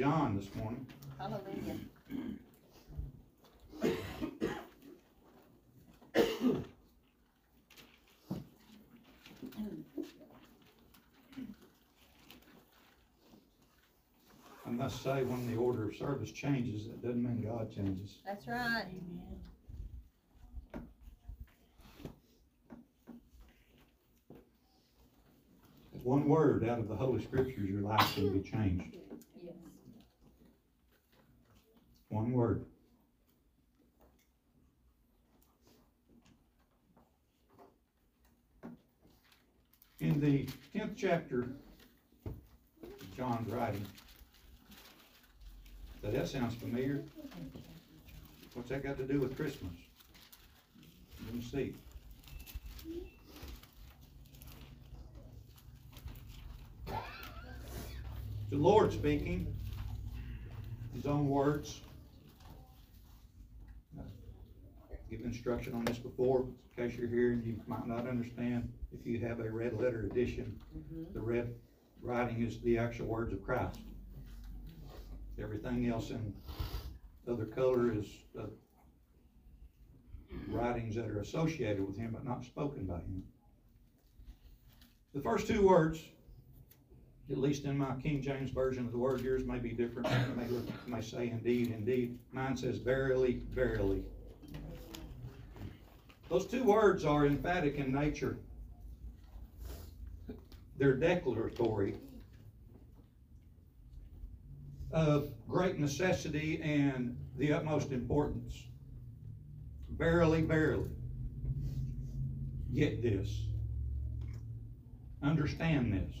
John this morning. Hallelujah. Say, when the order of service changes, that doesn't mean God changes. That's right. Amen. One word out of the Holy Scriptures, your life can be changed. Yes. One word. In the tenth chapter of John's writing, does that sounds familiar? What's that got to do with Christmas? Let me see. The Lord speaking, His own words. Give instruction on this before, in case you're here and you might not understand. If you have a red letter edition, mm-hmm. the red writing is the actual words of Christ. Everything else in other color is writings that are associated with him but not spoken by him. The first two words, at least in my King James version of the word, yours may be different. It may, look- it may say indeed, indeed. Mine says verily, verily. Those two words are emphatic in nature. They're declaratory of great necessity and the utmost importance. Verily, verily. Get this. Understand this.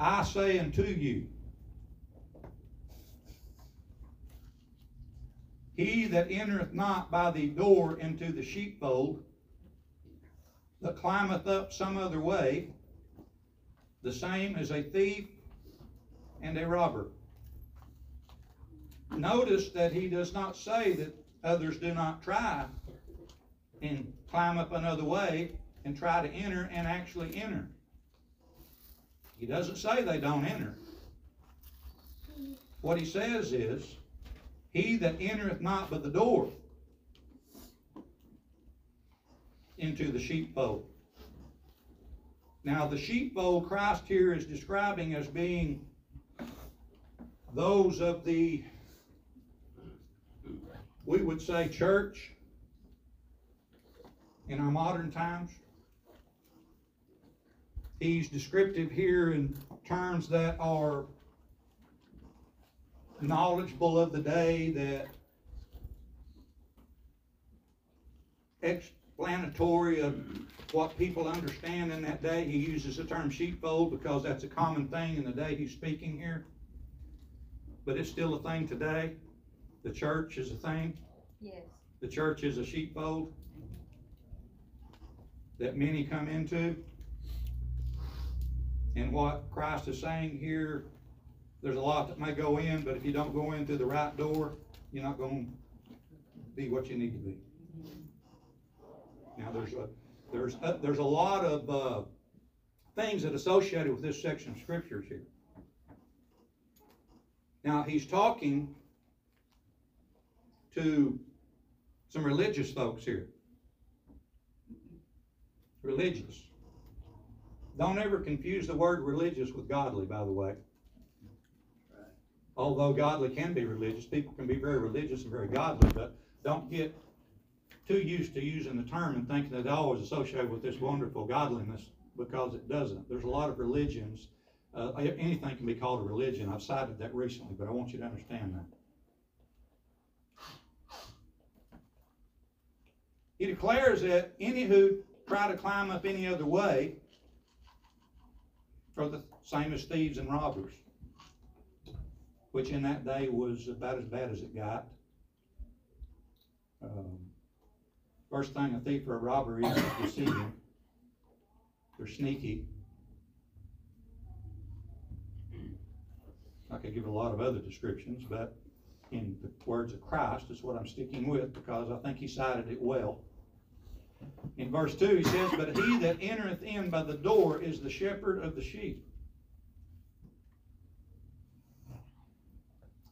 I say unto you, he that entereth not by the door into the sheepfold, but climbeth up some other way, the same as a thief and a robber. Notice that he does not say that others do not try and climb up another way and try to enter and actually enter. He doesn't say they don't enter. What he says is, He that entereth not by the door into the sheepfold. Now, the sheepfold Christ here is describing as being those of the, we would say, church in our modern times. He's descriptive here in terms that are knowledgeable of the day, that explanatory of what people understand in that day. He uses the term sheepfold because that's a common thing in the day he's speaking here. But it's still a thing today. The church is a thing. Yes. The church is a sheepfold that many come into. And what Christ is saying here, there's a lot that may go in, but if you don't go in through the right door, you're not going to be what you need to be. Now, there's a, there's, a, there's a lot of, uh, things that associated with this section of scriptures here. Now, he's talking to some religious folks here. Religious. Don't ever confuse the word religious with godly, by the way. Although godly can be religious, people can be very religious and very godly, but don't get too used to using the term and thinking that it always associated with this wonderful godliness because it doesn't. There's a lot of religions. Uh, anything can be called a religion. I've cited that recently, but I want you to understand that. He declares that any who try to climb up any other way are the same as thieves and robbers, which in that day was about as bad as it got. Um, first thing a thief or a robber is deceiving. They're sneaky. I could give a lot of other descriptions, but in the words of Christ is what I'm sticking with because I think he cited it well. In verse two, he says, But he that entereth in by the door is the shepherd of the sheep.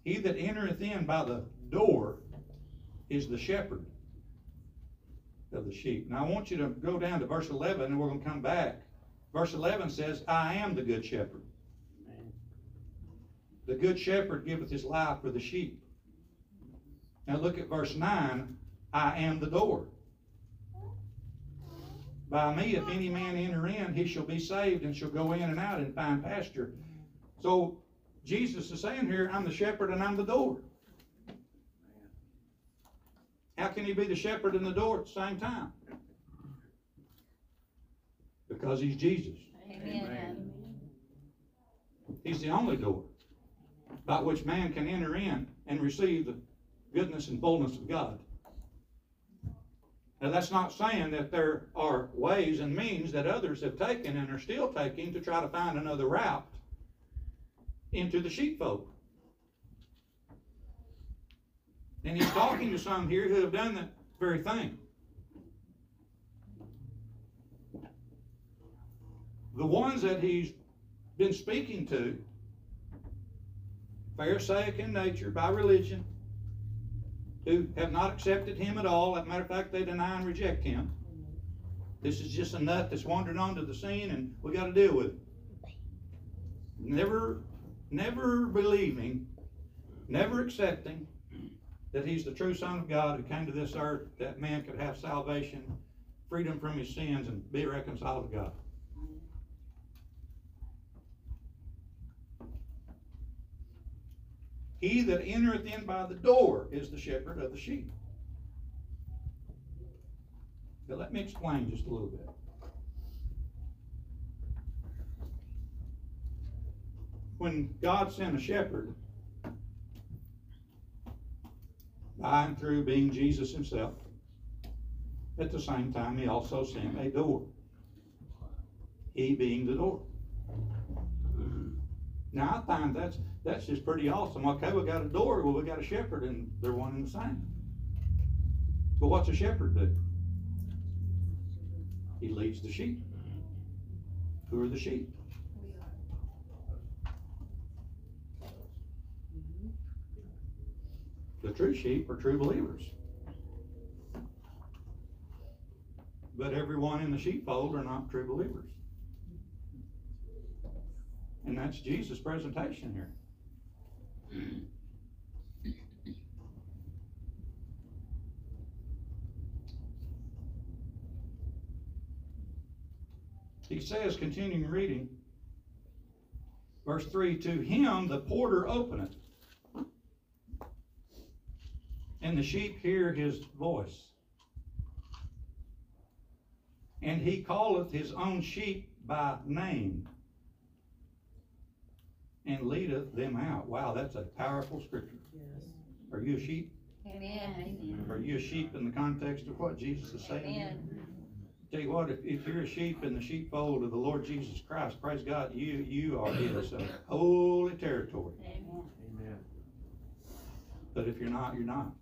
He that entereth in by the door is the shepherd of the sheep. Now I want you to go down to verse eleven and we're gonna come back. Verse eleven says, I am the good shepherd. The good shepherd giveth his life for the sheep. Now look at verse nine, I am the door. By me, if any man enter in, he shall be saved and shall go in and out and find pasture. So Jesus is saying here, I'm the shepherd and I'm the door. How can he be the shepherd and the door at the same time? Because he's Jesus. Amen. He's the only door by which man can enter in and receive the goodness and fullness of God. Now, that's not saying that there are ways and means that others have taken and are still taking to try to find another route into the sheepfold. And he's talking to some here who have done that very thing. The ones that he's been speaking to, Pharisaic in nature, by religion, who have not accepted him at all. As a matter of fact, they deny and reject him. This is just a nut that's wandered onto the scene, and we got to deal with it. Never, never believing, never accepting that he's the true Son of God who came to this earth, that man could have salvation, freedom from his sins, and be reconciled to God. He that entereth in by the door is the shepherd of the sheep. Now let me explain just a little bit. When God sent a shepherd, by and through being Jesus himself, at the same time he also sent a door. He being the door. Now I find that's that's just pretty awesome. Okay, we got a door, well we got a shepherd, and they're one and the same. But what's a shepherd do? He leads the sheep. Who are the sheep? The true sheep are true believers. But everyone in the sheepfold are not true believers. And that's Jesus' presentation here. He says, continuing reading, verse 3 To him the porter openeth, and the sheep hear his voice. And he calleth his own sheep by name and leadeth them out. Wow, that's a powerful scripture. Yes. Are you a sheep? Amen. Are you a sheep in the context of what Jesus is saying? Amen. Tell you what, if, if you're a sheep in the sheepfold of the Lord Jesus Christ, praise God, you you are his uh, holy territory. Amen. Amen. But if you're not, you're not.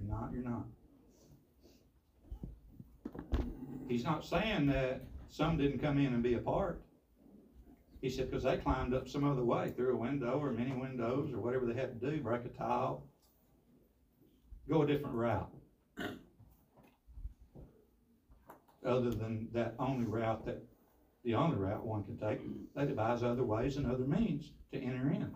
You're not, you're not. He's not saying that some didn't come in and be a part. He said, because they climbed up some other way, through a window or many windows or whatever they had to do, break a tile, go a different route. Other than that only route that, the only route one can take, they devise other ways and other means to enter in.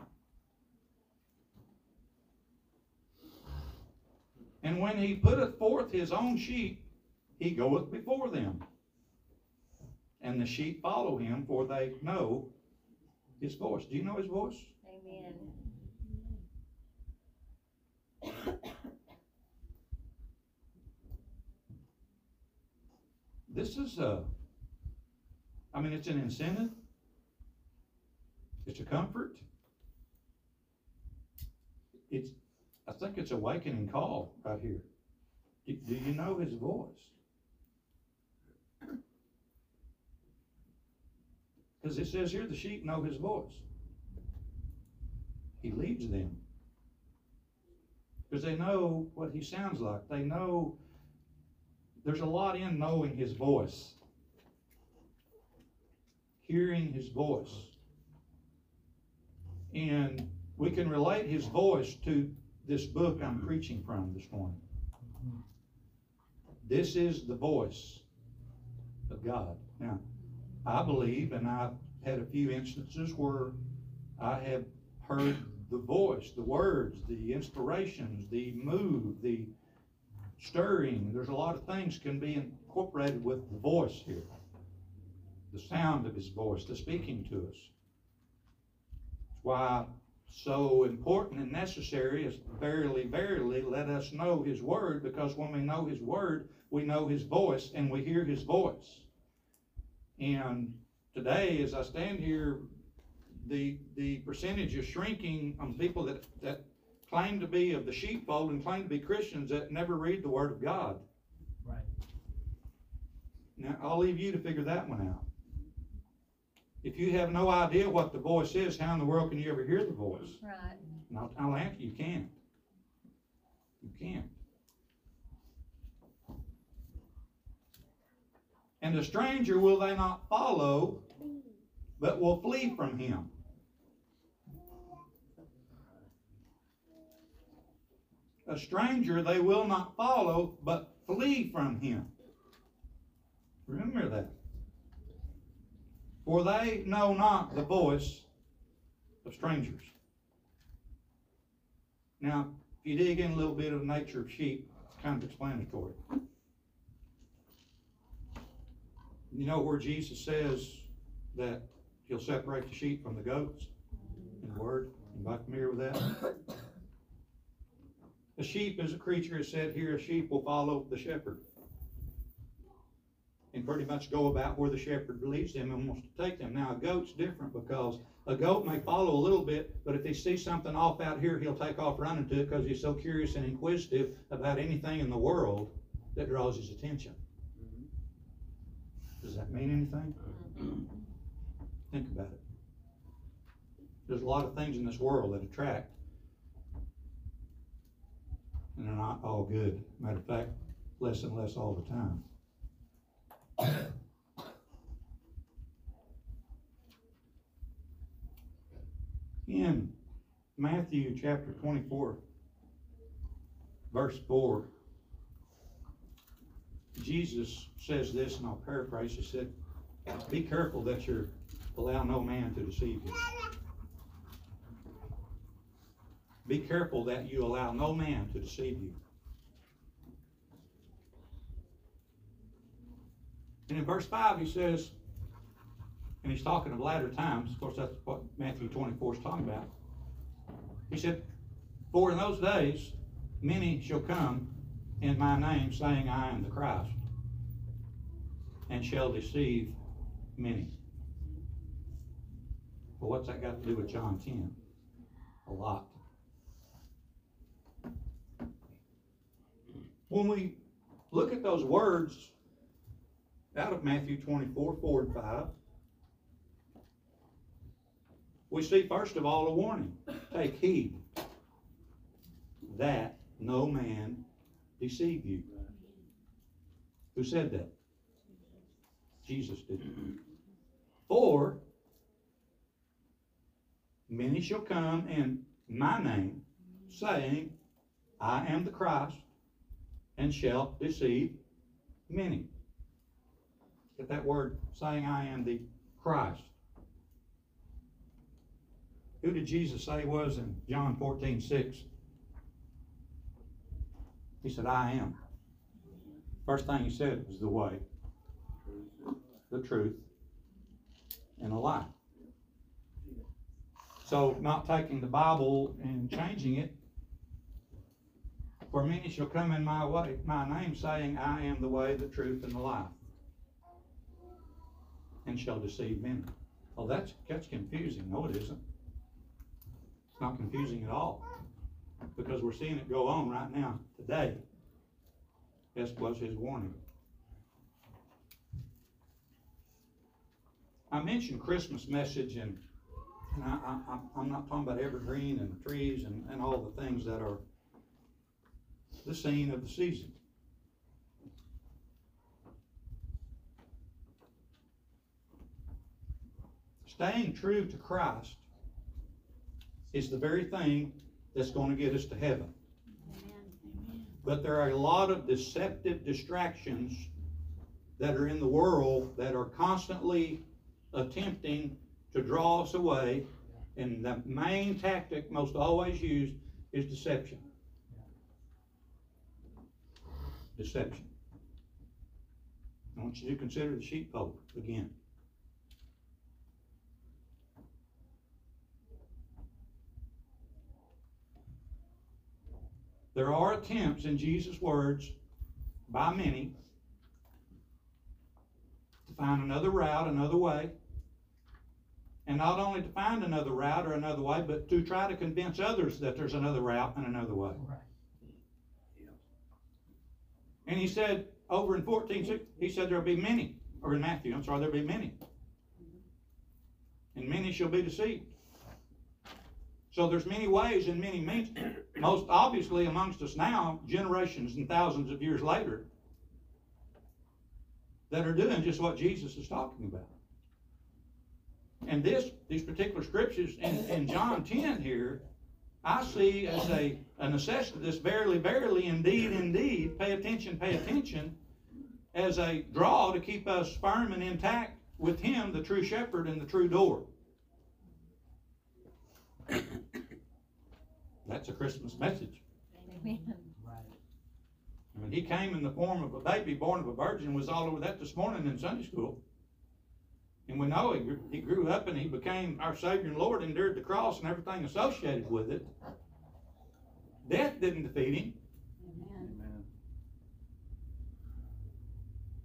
And when he putteth forth his own sheep, he goeth before them. And the sheep follow him, for they know his voice. Do you know his voice? Amen. This is a, I mean, it's an incentive. It's a comfort. It's, think it's a awakening call right here. Do, do you know his voice? Because it says here the sheep know his voice. He leads them. Because they know what he sounds like. They know there's a lot in knowing his voice, hearing his voice. And we can relate his voice to this book I'm preaching from this morning. This is the voice of God. Now, I believe, and I've had a few instances where I have heard the voice, the words, the inspirations, the move, the stirring. There's a lot of things can be incorporated with the voice here. The sound of his voice, the speaking to us. That's why so important and necessary is verily, verily let us know his word, because when we know his word, we know his voice and we hear his voice. And today, as I stand here, the, the percentage is shrinking on people that, that claim to be of the sheepfold and claim to be Christians that never read the Word of God. Right. Now, I'll leave you to figure that one out. If you have no idea what the voice is, how in the world can you ever hear the voice? Right. And I'll, I'll answer, you can't. You can't. And the stranger will they not follow, but will flee from him. A stranger they will not follow, but flee from him. Remember that. For they know not the voice of strangers. Now, if you dig in a little bit of the nature of sheep, it's kind of explanatory. You know where Jesus says that he'll separate the sheep from the goats in the Word? Anybody familiar with that? A sheep is a creature, it said here, a sheep will follow the shepherd. And pretty much go about where the shepherd leads them and wants to take them. Now, a goat's different because a goat may follow a little bit, but if he sees something off out here, he'll take off running to it because he's so curious and inquisitive about anything in the world that draws his attention. Does that mean anything? Think about it. There's a lot of things in this world that attract, and they're not all good. Matter of fact, less and less all the time. In Matthew chapter twenty-four, verse four, Jesus says this, and I'll paraphrase, he said, be careful that you allow no man to deceive you. Be careful that you allow no man to deceive you. And in verse five, he says, and he's talking of latter times, of course, that's what Matthew twenty-four is talking about. He said, For in those days, many shall come in my name, saying, I am the Christ, and shall deceive many. Well, what's that got to do with John ten? A lot. When we look at those words out of Matthew 24, 4 and 5, we see first of all a warning. Take heed that no man deceive you. Who said that? Jesus did. For many shall come in my name, saying, I am the Christ, and shall deceive many. Get that word, saying, I am the Christ. Who did Jesus say was in John 14, 6? He said, I am. First thing he said was the way, the truth, and the life. So, not taking the Bible and changing it, for many shall come in my way, my name, saying, I am the way, the truth, and the life, and shall deceive many. Oh, that's that's confusing. No, it isn't. It's not confusing at all because we're seeing it go on right now, today. This was his warning. I mentioned Christmas message and, and I, I'm not talking about evergreen and trees and, and all the things that are the scene of the season. Staying true to Christ is the very thing that's gonna get us to heaven. But there are a lot of deceptive distractions that are in the world that are constantly attempting to draw us away. And the main tactic most always used is deception. Deception. I want you to consider the sheepfold again. There are attempts in Jesus' words by many to find another route, another way. And not only to find another route or another way, but to try to convince others that there's another route and another way. Right. And he said over in 14, he said there'll be many, or in Matthew, I'm sorry, there'll be many. And many shall be deceived. So there's many ways and many means. Most obviously amongst us now, generations and thousands of years later, that are doing just what Jesus is talking about. And this, these particular scriptures in, in John 10 here, I see as a, a necessity, this verily, verily, indeed, indeed, pay attention, pay attention, as a draw to keep us firm and intact with Him, the true shepherd and the true door. That's a Christmas message. Amen. Right. I mean, he came in the form of a baby born of a virgin, was all over that this morning in Sunday school. And we know he grew, he grew up and he became our Savior and Lord, endured the cross and everything associated with it. Death didn't defeat him. Amen.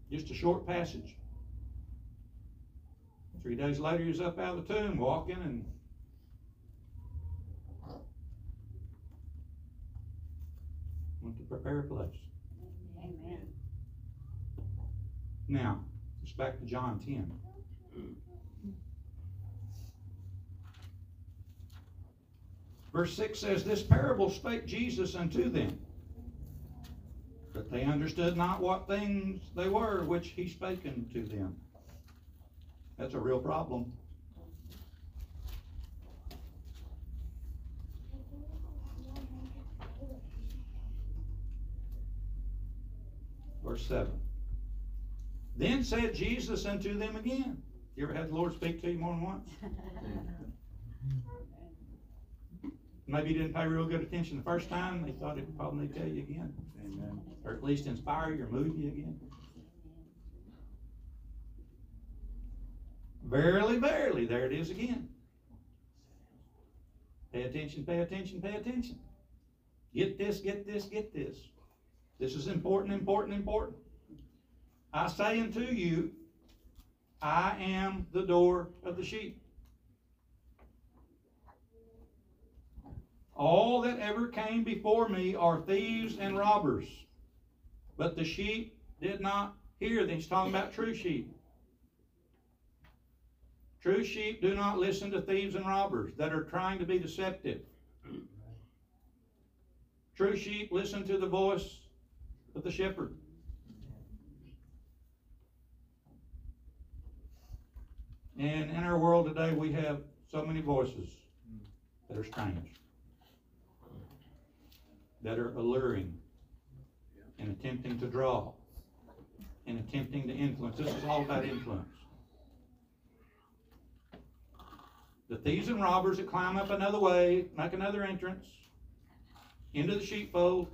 Just a short passage. Three days later, he was up out of the tomb, walking and went to prepare a place. Amen. Now, it's back to John 10. Verse 6 says, This parable spake Jesus unto them, but they understood not what things they were which he spake unto them. That's a real problem. Verse 7. Then said Jesus unto them again. You ever had the Lord speak to you more than once? Maybe you didn't pay real good attention the first time. They thought it'd probably tell you again. Amen. Or at least inspire you or move you again. Verily, verily, there it is again. Pay attention, pay attention, pay attention. Get this, get this, get this. This is important, important, important. I say unto you, I am the door of the sheep. All that ever came before me are thieves and robbers. But the sheep did not hear. He's talking about true sheep. True sheep do not listen to thieves and robbers that are trying to be deceptive. True sheep listen to the voice of the shepherd. And in our world today, we have so many voices that are strange, that are alluring, and attempting to draw, and attempting to influence. This is all about influence. The thieves and robbers that climb up another way, make another entrance into the sheepfold,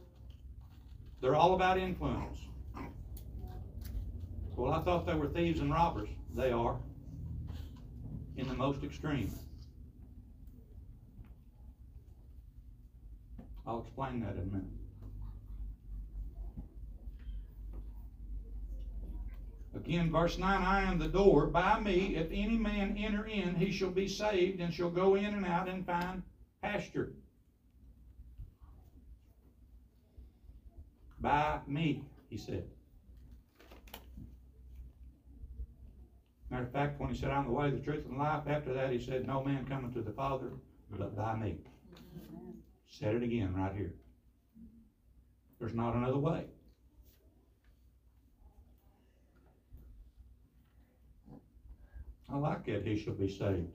they're all about influence. Well, I thought they were thieves and robbers. They are, in the most extreme. I'll explain that in a minute. Again, verse 9 I am the door. By me, if any man enter in, he shall be saved and shall go in and out and find pasture. By me, he said. Matter of fact, when he said, I'm the way, the truth, and the life, after that, he said, no man coming to the Father but by me. Said it again right here. There's not another way. I like that he shall be saved.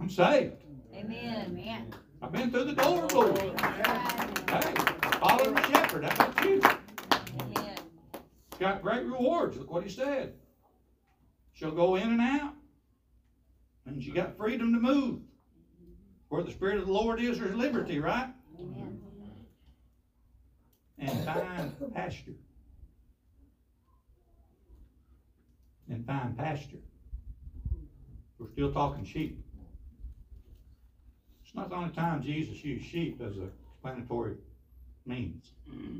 I'm saved. Amen. Amen. I've been through the door, Lord. Hey, follow the shepherd. How about you? Amen. Got great rewards. Look what he said. She'll go in and out. And she got freedom to move. Where the Spirit of the Lord is, there's liberty, right? Amen. And find pasture. And find pasture. We're still talking sheep. It's not the only time Jesus used sheep as a explanatory means. Mm-hmm.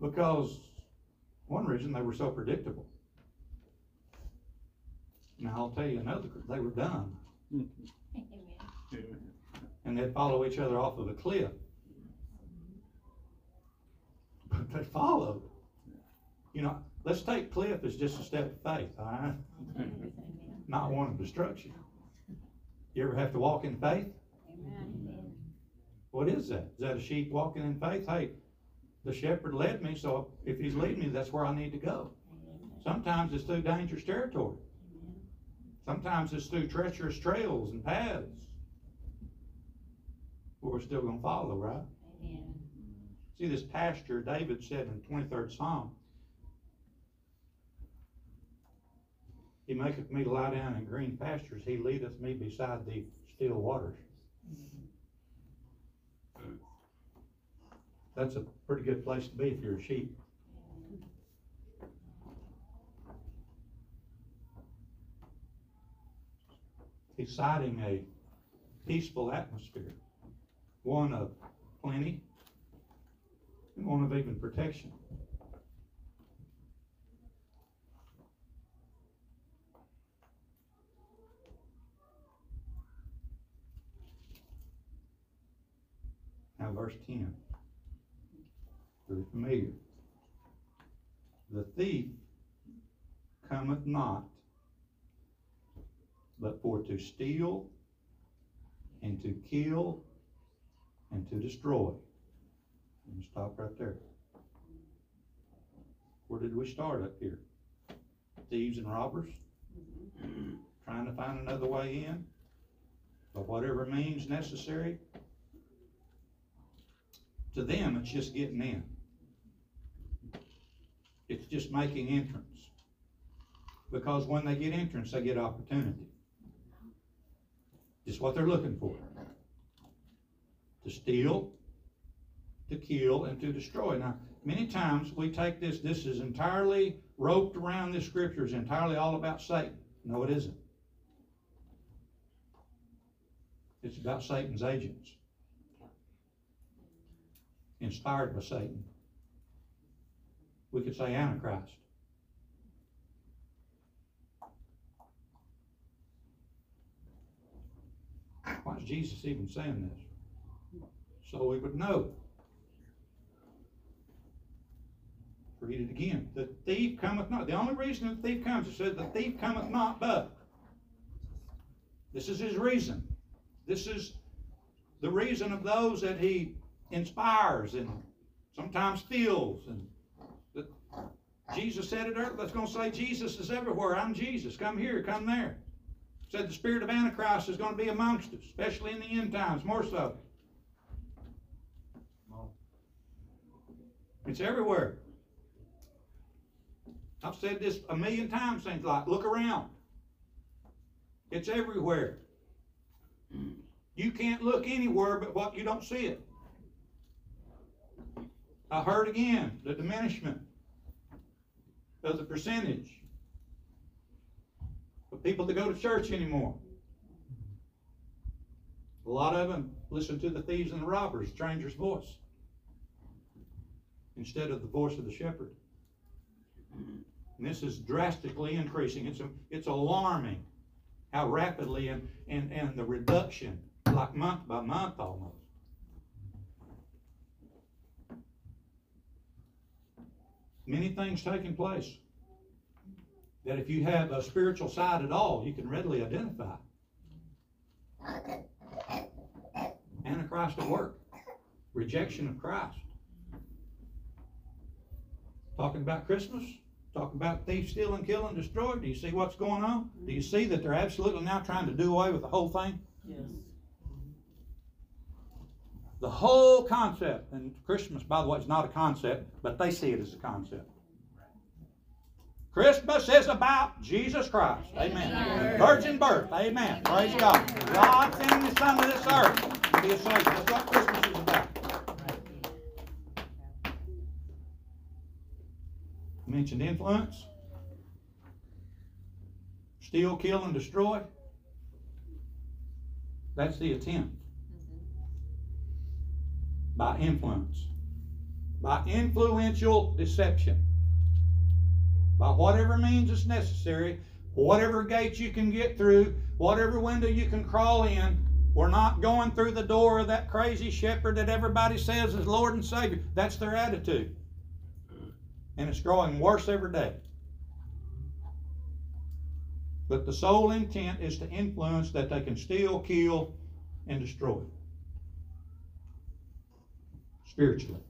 Because one reason they were so predictable. Now I'll tell you another, they were dumb mm-hmm. Amen. and they'd follow each other off of a cliff. But they followed. You know, let's take cliff as just a step of faith, all right? Mm-hmm. Not one of destruction. You ever have to walk in faith? Amen. What is that? Is that a sheep walking in faith? Hey, the shepherd led me, so if he's leading me, that's where I need to go. Sometimes it's through dangerous territory. Sometimes it's through treacherous trails and paths. But we're still gonna follow, right? Amen. See, this pasture, David said in the twenty-third Psalm, He maketh me to lie down in green pastures, He leadeth me beside the still waters. That's a pretty good place to be if you're a sheep. He's citing a peaceful atmosphere, one of plenty, and one of even protection. Now, verse 10. Very familiar. The thief cometh not but for to steal and to kill and to destroy. Let me stop right there. Where did we start up here? Thieves and robbers? Mm-hmm. Trying to find another way in? By whatever means necessary? To them, it's just getting in. It's just making entrance. Because when they get entrance, they get opportunity. It's what they're looking for. To steal, to kill, and to destroy. Now, many times we take this, this is entirely roped around this scripture, is entirely all about Satan. No, it isn't. It's about Satan's agents. Inspired by Satan. We could say Antichrist. Why is Jesus even saying this? So we would know. Read it again. The thief cometh not. The only reason the thief comes, it says the thief cometh not but. This is his reason. This is the reason of those that he inspires and sometimes fills. And Jesus said it earlier. Let's go say Jesus is everywhere. I'm Jesus. Come here, come there. Said the spirit of Antichrist is going to be amongst us, especially in the end times, more so. It's everywhere. I've said this a million times, things like, look around. It's everywhere. You can't look anywhere but what you don't see it. I heard again the diminishment of the percentage of people that go to church anymore. A lot of them listen to the thieves and the robbers, stranger's voice, instead of the voice of the shepherd. And this is drastically increasing. It's, it's alarming how rapidly and, and, and the reduction, like month by month almost. Many things taking place that if you have a spiritual side at all, you can readily identify. Antichrist at work, rejection of Christ. Talking about Christmas, talking about thieves stealing, killing, kill and destroy. Do you see what's going on? Do you see that they're absolutely now trying to do away with the whole thing? Yes. The whole concept, and Christmas, by the way, is not a concept, but they see it as a concept. Christmas is about Jesus Christ. Amen. Amen. Virgin birth. Amen. Praise God. God sending His Son to this earth to be a Savior. That's what Christmas is about. Mentioned influence. Steal, kill, and destroy. That's the attempt by influence, by influential deception, by whatever means is necessary, whatever gate you can get through, whatever window you can crawl in. We're not going through the door of that crazy shepherd that everybody says is Lord and Savior. That's their attitude. And it's growing worse every day. But the sole intent is to influence that they can steal, kill, and destroy spiritually.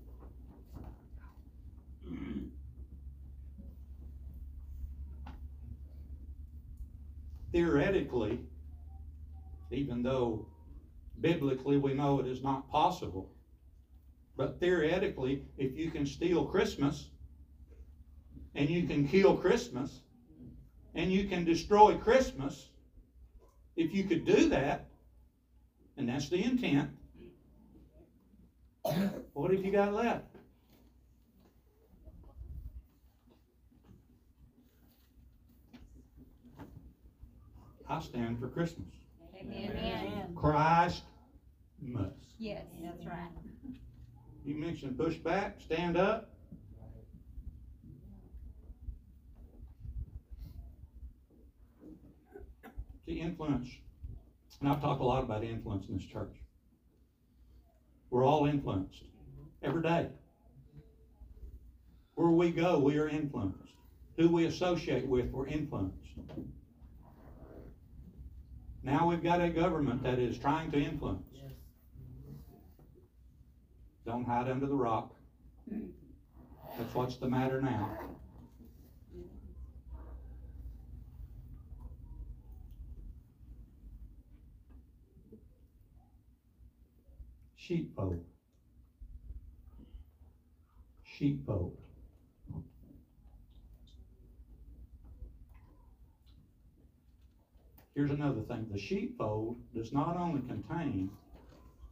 Theoretically, even though biblically we know it is not possible, but theoretically, if you can steal Christmas and you can kill Christmas and you can destroy Christmas, if you could do that, and that's the intent, what have you got left? I stand for Christmas. Amen. Christ must. Yes, that's right. You mentioned push back, stand up. The influence. And I've talked a lot about influence in this church. We're all influenced every day. Where we go, we are influenced. Who we associate with, we're influenced. Now we've got a government that is trying to influence. Don't hide under the rock. That's what's the matter now. Sheepfold. Sheepfold. Here's another thing. The sheepfold does not only contain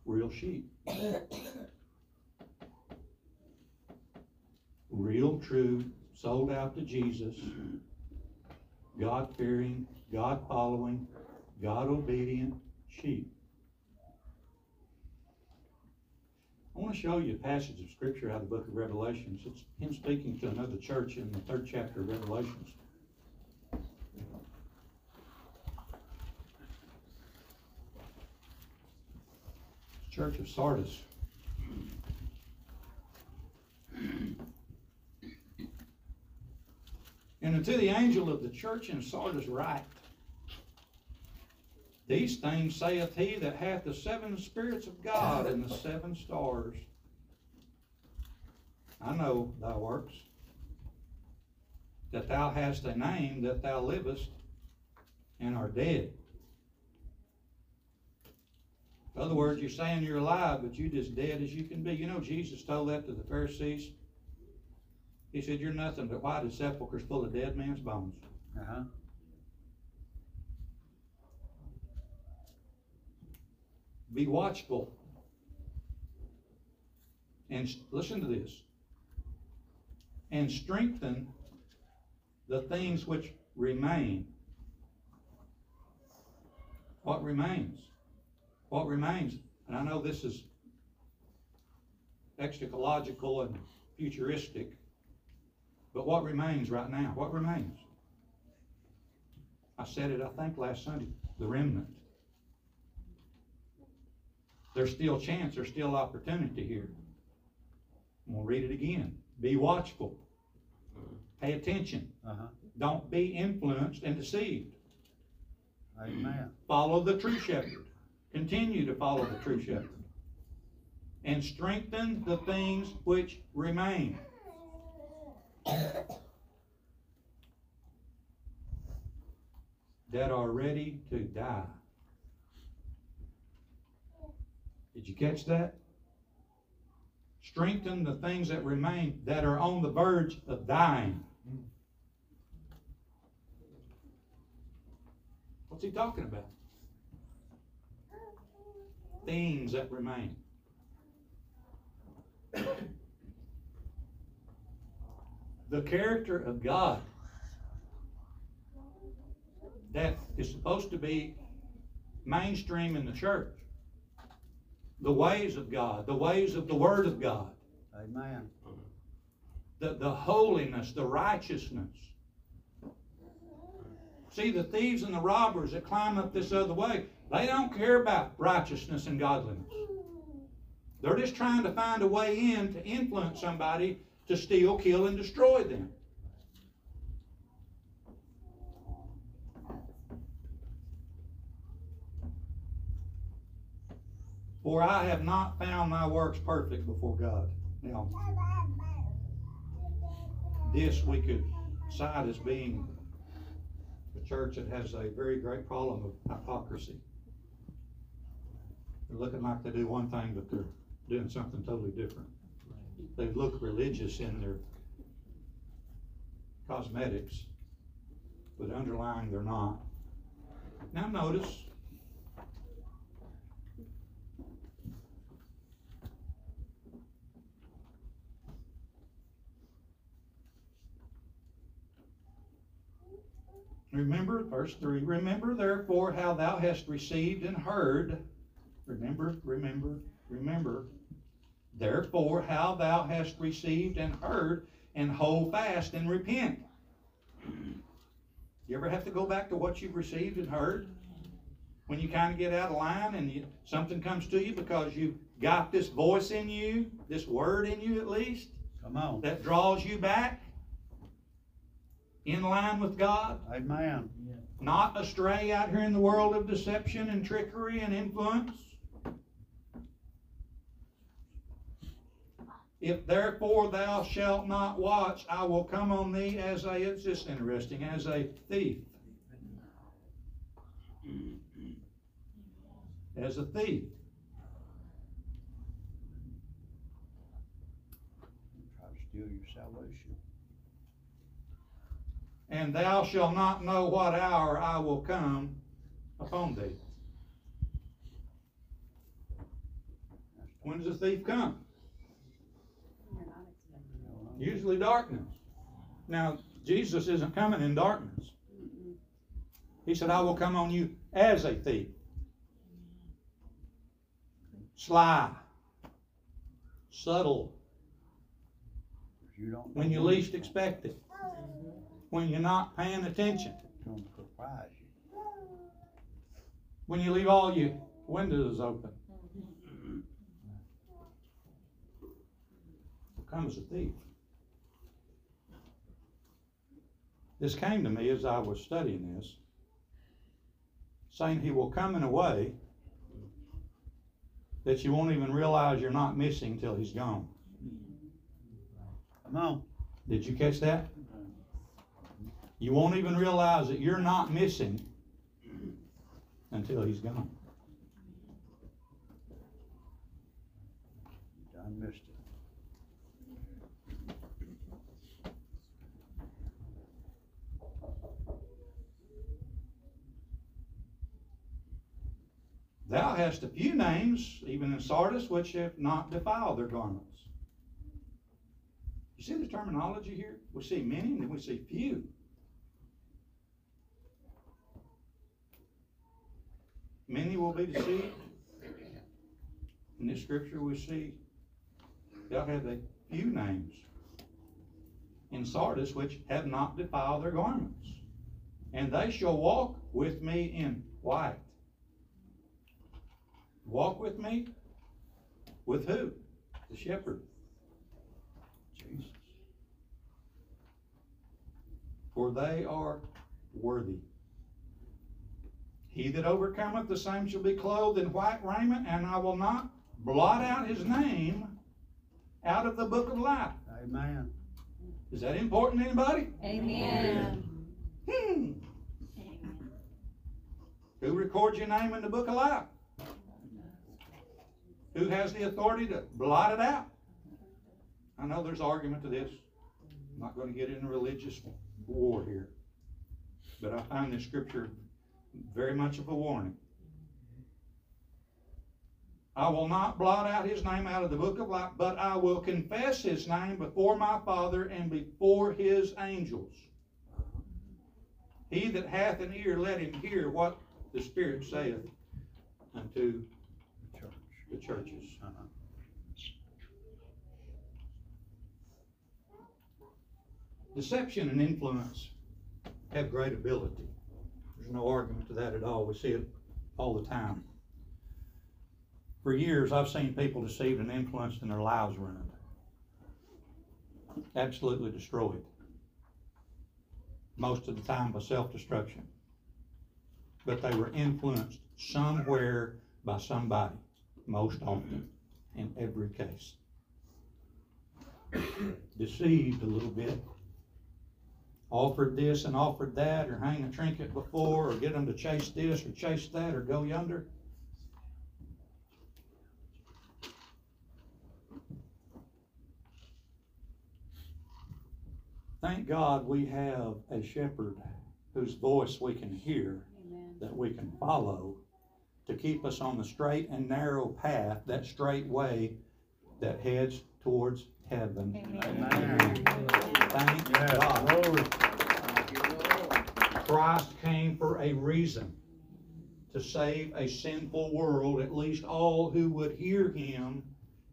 real sheep. real, true, sold out to Jesus, God fearing, God following, God obedient sheep. I want to show you a passage of scripture out of the book of Revelations. It's him speaking to another church in the third chapter of Revelations. Church of Sardis. And unto the angel of the church in Sardis write, These things saith he that hath the seven spirits of God and the seven stars. I know thy works, that thou hast a name, that thou livest and are dead. In other words, you're saying you're alive, but you're just dead as you can be. You know, Jesus told that to the Pharisees. He said, You're nothing but white as sepulchres full of dead men's bones. Uh-huh. Be watchful. And listen to this. And strengthen the things which remain. What remains? What remains? And I know this is eschatological and futuristic, but what remains right now? What remains? I said it, I think, last Sunday. The remnant. There's still chance, there's still opportunity here. I'm gonna read it again. Be watchful Pay attention. Uh-huh. Don't be influenced and deceived. Amen. Follow the true shepherd. Continue to follow the true shepherd. And strengthen the things which remain. That are ready to die. Did you catch that? Strengthen the things that remain that are on the verge of dying. What's he talking about? Things that remain. The character of God that is supposed to be mainstream in the church. The ways of God, the ways of the Word of God, Amen. the, the holiness, the righteousness. See, the thieves and the robbers that climb up this other way, they don't care about righteousness and godliness. They're just trying to find a way in to influence somebody to steal, kill, and destroy them. For I have not found my works perfect before God. Now, this we could cite as being a church that has a very great problem of hypocrisy. They're looking like they do one thing, but they're doing something totally different. They look religious in their cosmetics, but underlying they're not. Now notice, Remember, verse three, remember therefore how thou hast received and heard. Remember, remember, remember. Therefore, how thou hast received and heard, and hold fast and repent. You ever have to go back to what you've received and heard? When you kind of get out of line and you, something comes to you because you've got this voice in you, this word in you at least, Come on. that draws you back in line with God? Amen. not astray out here in the world of deception and trickery and influence? If therefore thou shalt not watch, I will come on thee as a, it's just interesting, as a thief. As a thief. Try to steal your salvation. And thou shalt not know what hour I will come upon thee. When does the thief come? Usually darkness. Now, Jesus isn't coming in darkness. He said, I will come on you as a thief. Sly. Subtle. You don't. When you least expect it. When you're not paying attention. It's gonna surprise you. When you leave all your windows open. Comes a thief. This came to me as I was studying this, saying he will come in a way that you won't even realize you're not missing till he's gone. Come on. Did you catch that? You won't even realize that you're not missing until he's gone. Done missed it. Thou hast a few names, even in Sardis, which have not defiled their garments. You see the terminology here? We see many and then we see few. Many will be deceived. In this scripture, we see thou have a few names in Sardis which have not defiled their garments. And they shall walk with me in white. Walk with me? With who? The shepherd. Jesus. for they are worthy. He that overcometh, the same shall be clothed in white raiment, and I will not blot out his name out of the book of life. Amen. Is that important to anybody? Amen. Hmm. Who records your name in the book of life? Who has the authority to blot it out? I know there's argument to this. I'm not gonna get into religious war here. But I find this scripture very much of a warning. I will not blot out his name out of the book of life, but I will confess his name before my Father and before his angels. He that hath an ear, let him hear what the Spirit saith unto the churches. Uh-huh. Deception and influence have great ability. No argument to that at all. We see it all the time. For years, I've seen people deceived and influenced and their lives ruined. Absolutely destroyed. Most of the time by self-destruction. But they were influenced somewhere by somebody, most often, in every case. Deceived a little bit, offered this and offered that, or hang a trinket before, or get them to chase this or chase that, or go yonder. Thank God we have a shepherd whose voice we can hear, Amen. that we can follow, to keep us on the straight and narrow path, that straight way that heads towards heaven. Amen. Thank Yes, God. glory. Christ came for a reason to save a sinful world, at least all who would hear him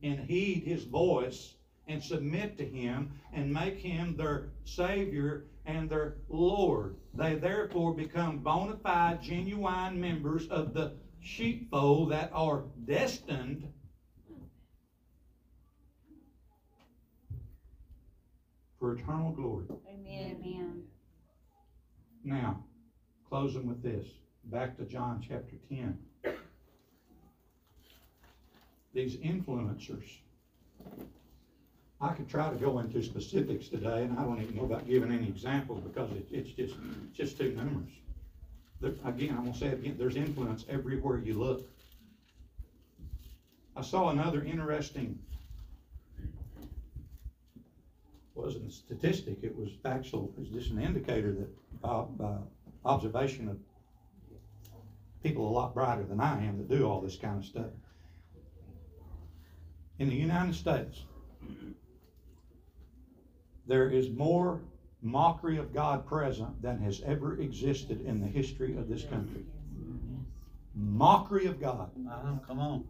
and heed his voice and submit to him and make him their Savior and their Lord. They therefore become bona fide, genuine members of the sheepfold that are destined for eternal glory. Amen. Amen. Now, closing with this, back to John chapter ten. These influencers. I could try to go into specifics today, and I don't even know about giving any examples because it, it's just, it's just too numerous. There, again, I'm gonna say it again, there's influence everywhere you look. I saw another interesting, wasn't a statistic, it was factual, it was just an indicator that by, by observation of people a lot brighter than I am that do all this kind of stuff. In the United States, there is more mockery of God present than has ever existed in the history of this country. Mockery of God. Uh-huh, come on.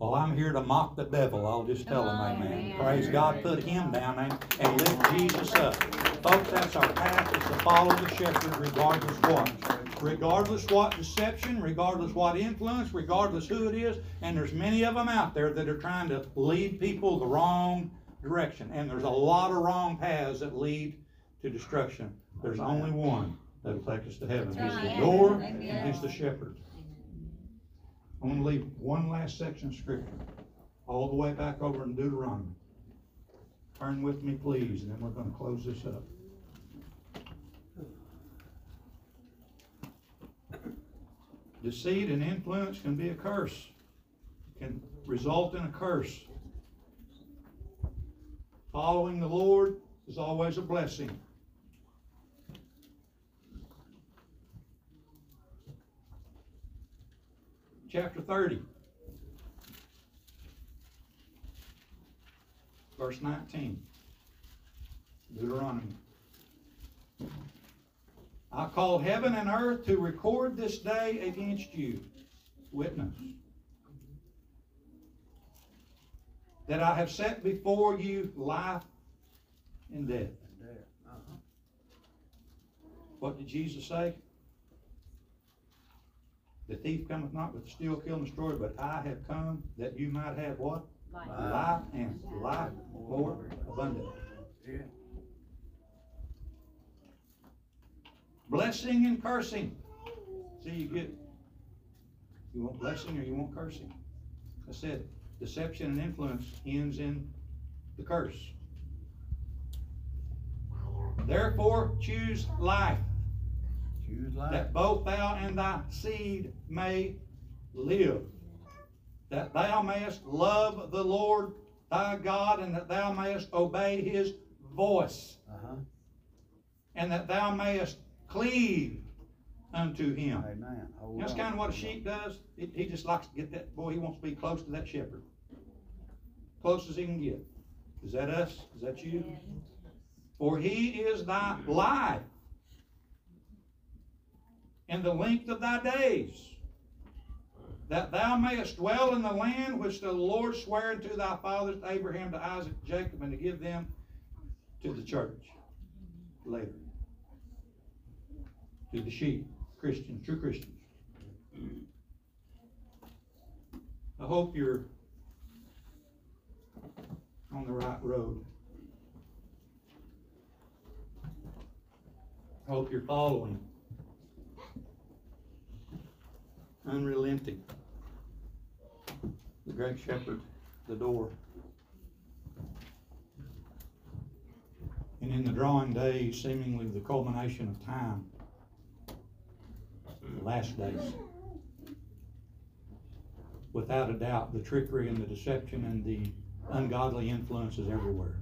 Well, I'm here to mock the devil. I'll just tell him amen. Amen. Praise God, put him down and, and lift Jesus up. Folks, that's our path is to follow the shepherd regardless what. Regardless what deception, regardless what influence, regardless who it is. And there's many of them out there that are trying to lead people the wrong direction. And there's a lot of wrong paths that lead to destruction. There's only one that'll take us to heaven. He's the door and he's the shepherd. I'm gonna leave one last section of scripture, all the way back over in Deuteronomy. Turn with me, please, and then we're gonna close this up. Deceit and influence can be a curse, can result in a curse. Following the Lord is always a blessing. Chapter thirty. Verse nineteen. Deuteronomy. I call heaven and earth to record this day against you, witness, that I have set before you life and death. Uh-huh. What did Jesus say? The thief cometh not to steal, kill, and destroy, but I have come that you might have what? Life. Life and life more abundant. Yeah. blessing and cursing. See, you get, you want blessing or you want cursing? I said, deception and influence ends in the curse. Therefore, Choose life. That both thou and thy seed may live. That thou mayest love the Lord thy God, and that thou mayest obey his voice, Uh-huh. and that thou mayest cleave unto him. Amen. Hold That's on. kind of what a sheep does. He, he just likes to get that, boy, he wants to be close to that shepherd. Close as he can get. Is that us? Is that you? For he is thy life and the length of thy days, that thou mayest dwell in the land which the Lord sware unto thy fathers, to Abraham, to Isaac, to Jacob, and to give them to the church later. To the sheep, Christians, true Christians. I hope you're on the right road. I hope you're following. Unrelenting. The great shepherd, the door. And in the drawing days, seemingly the culmination of time, the last days. Without a doubt, the trickery and the deception and the ungodly influences everywhere.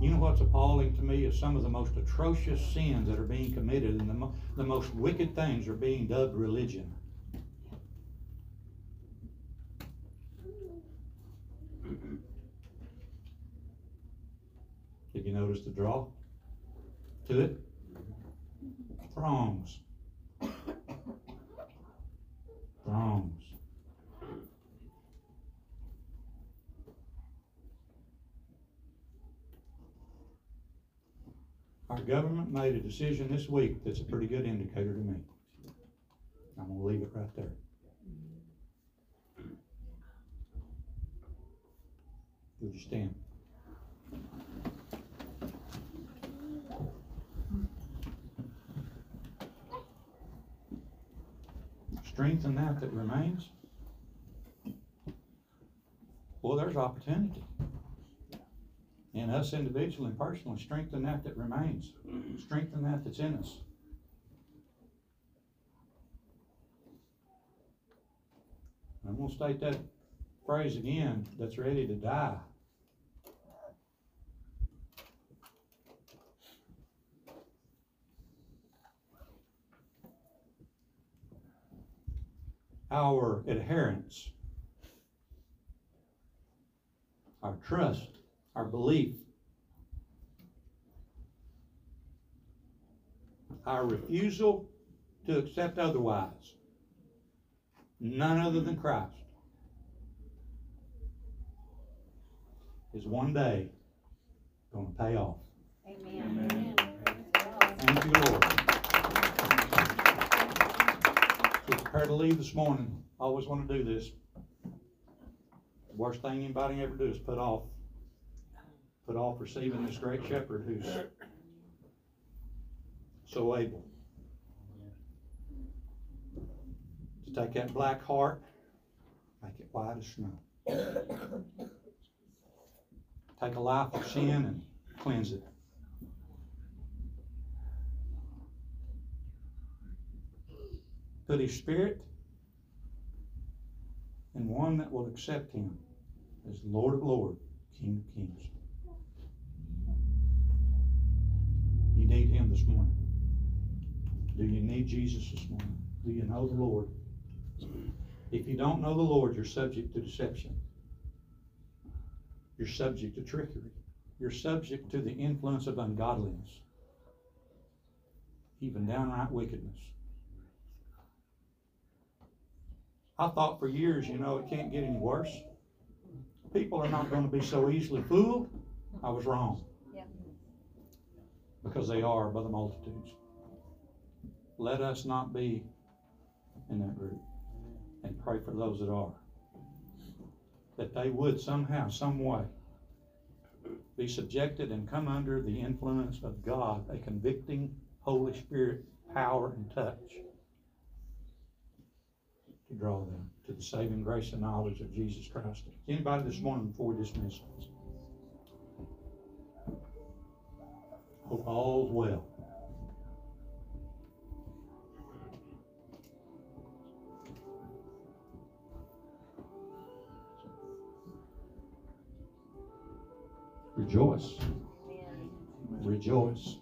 You know what's appalling to me is some of the most atrocious sins that are being committed and the, mo- the most wicked things are being dubbed religion. Did you notice the draw to it? Throngs. Throngs. Our government made a decision this week that's a pretty good indicator to me. I'm gonna leave it right there. Would you stand? Strengthen that that remains. Well, there's opportunity. And us individually and personally, strengthen that that remains. Mm-hmm. Strengthen that that's in us. I'm gonna state that phrase again, that's ready to die. Our adherence, our trust, our belief, our refusal to accept otherwise, none other than Christ, is one day going to pay off. Amen. Thank you, Lord. So prepare to leave this morning. I always want to do this. Worst thing anybody ever do is put off, put off receiving this great shepherd who's so able to take that black heart, make it white as snow. Take a life of sin and cleanse it. Put his spirit in one that will accept him as Lord of Lords, King of Kings. Need him this morning. Do you need Jesus this morning? Do you know the Lord? If you don't know the Lord, you're subject to deception. You're subject to trickery. You're subject to the influence of ungodliness, even downright wickedness. I thought for years, you know, it can't get any worse. People are not going to be so easily fooled. I was wrong. Because they are by the multitudes. Let us not be in that group and pray for those that are. That they would somehow, some way, be subjected and come under the influence of God, a convicting Holy Spirit power and touch to draw them to the saving grace and knowledge of Jesus Christ. Anybody this morning before we dismiss? Hope all's well. Rejoice. Rejoice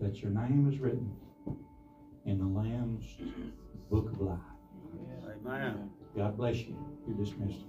that your name is written in the Lamb's book of life. Amen. God bless you. You're dismissed.